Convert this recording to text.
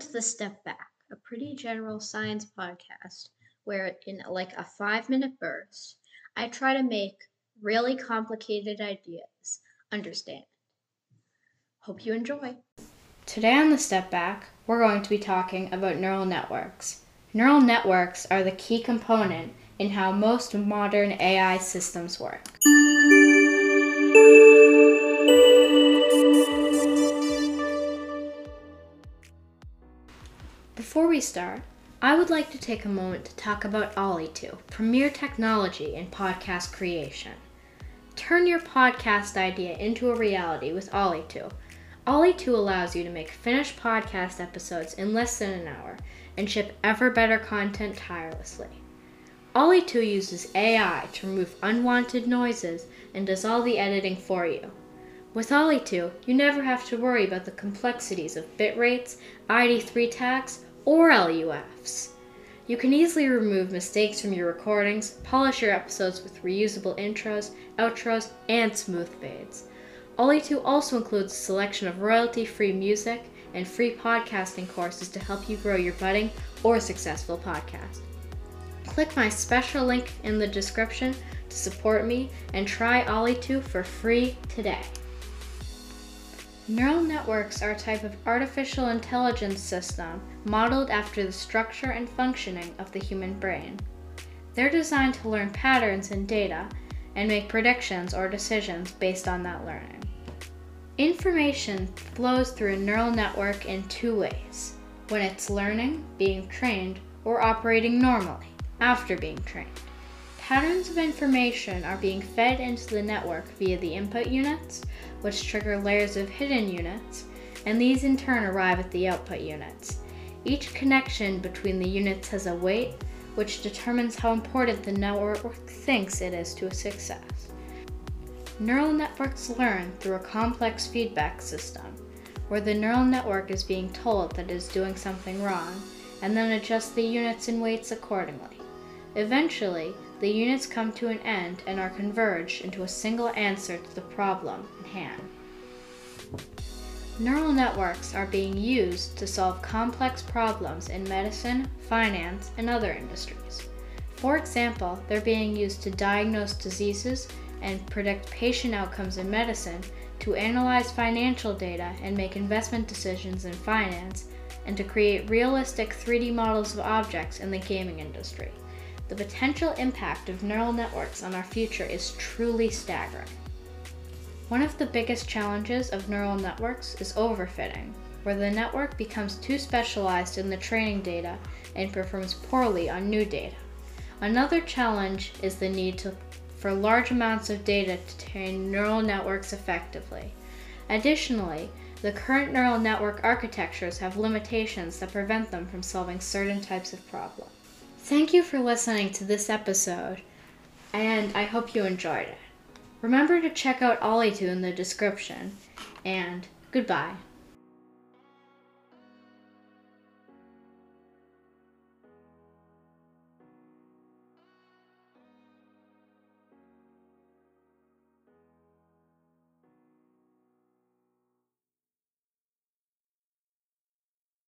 to the Step Back, a pretty general science podcast where, in like a five minute burst, I try to make really complicated ideas understand. Hope you enjoy. Today on the Step Back, we're going to be talking about neural networks. Neural networks are the key component in how most modern AI systems work. Before we start, I would like to take a moment to talk about Alitu, premier technology in podcast creation. Turn your podcast idea into a reality with Alitu. Alitu allows you to make finished podcast episodes in less than an hour and ship ever better content tirelessly. Alitu uses AI to remove unwanted noises and does all the editing for you. With Alitu, you never have to worry about the complexities of bit rates, ID3 tags, or LUFs. You can easily remove mistakes from your recordings, polish your episodes with reusable intros, outros, and smooth fades. Alitu also includes a selection of royalty free music and free podcasting courses to help you grow your budding or successful podcast. Click my special link in the description to support me and try Alitu for free today. Neural networks are a type of artificial intelligence system modeled after the structure and functioning of the human brain. They're designed to learn patterns in data and make predictions or decisions based on that learning. Information flows through a neural network in two ways when it's learning, being trained, or operating normally after being trained. Patterns of information are being fed into the network via the input units, which trigger layers of hidden units, and these in turn arrive at the output units. Each connection between the units has a weight, which determines how important the network thinks it is to a success. Neural networks learn through a complex feedback system, where the neural network is being told that it is doing something wrong, and then adjusts the units and weights accordingly. Eventually, the units come to an end and are converged into a single answer to the problem in hand. Neural networks are being used to solve complex problems in medicine, finance, and other industries. For example, they're being used to diagnose diseases and predict patient outcomes in medicine, to analyze financial data and make investment decisions in finance, and to create realistic 3D models of objects in the gaming industry. The potential impact of neural networks on our future is truly staggering. One of the biggest challenges of neural networks is overfitting, where the network becomes too specialized in the training data and performs poorly on new data. Another challenge is the need to, for large amounts of data to train neural networks effectively. Additionally, the current neural network architectures have limitations that prevent them from solving certain types of problems. Thank you for listening to this episode, and I hope you enjoyed it. Remember to check out Alitu in the description, and goodbye.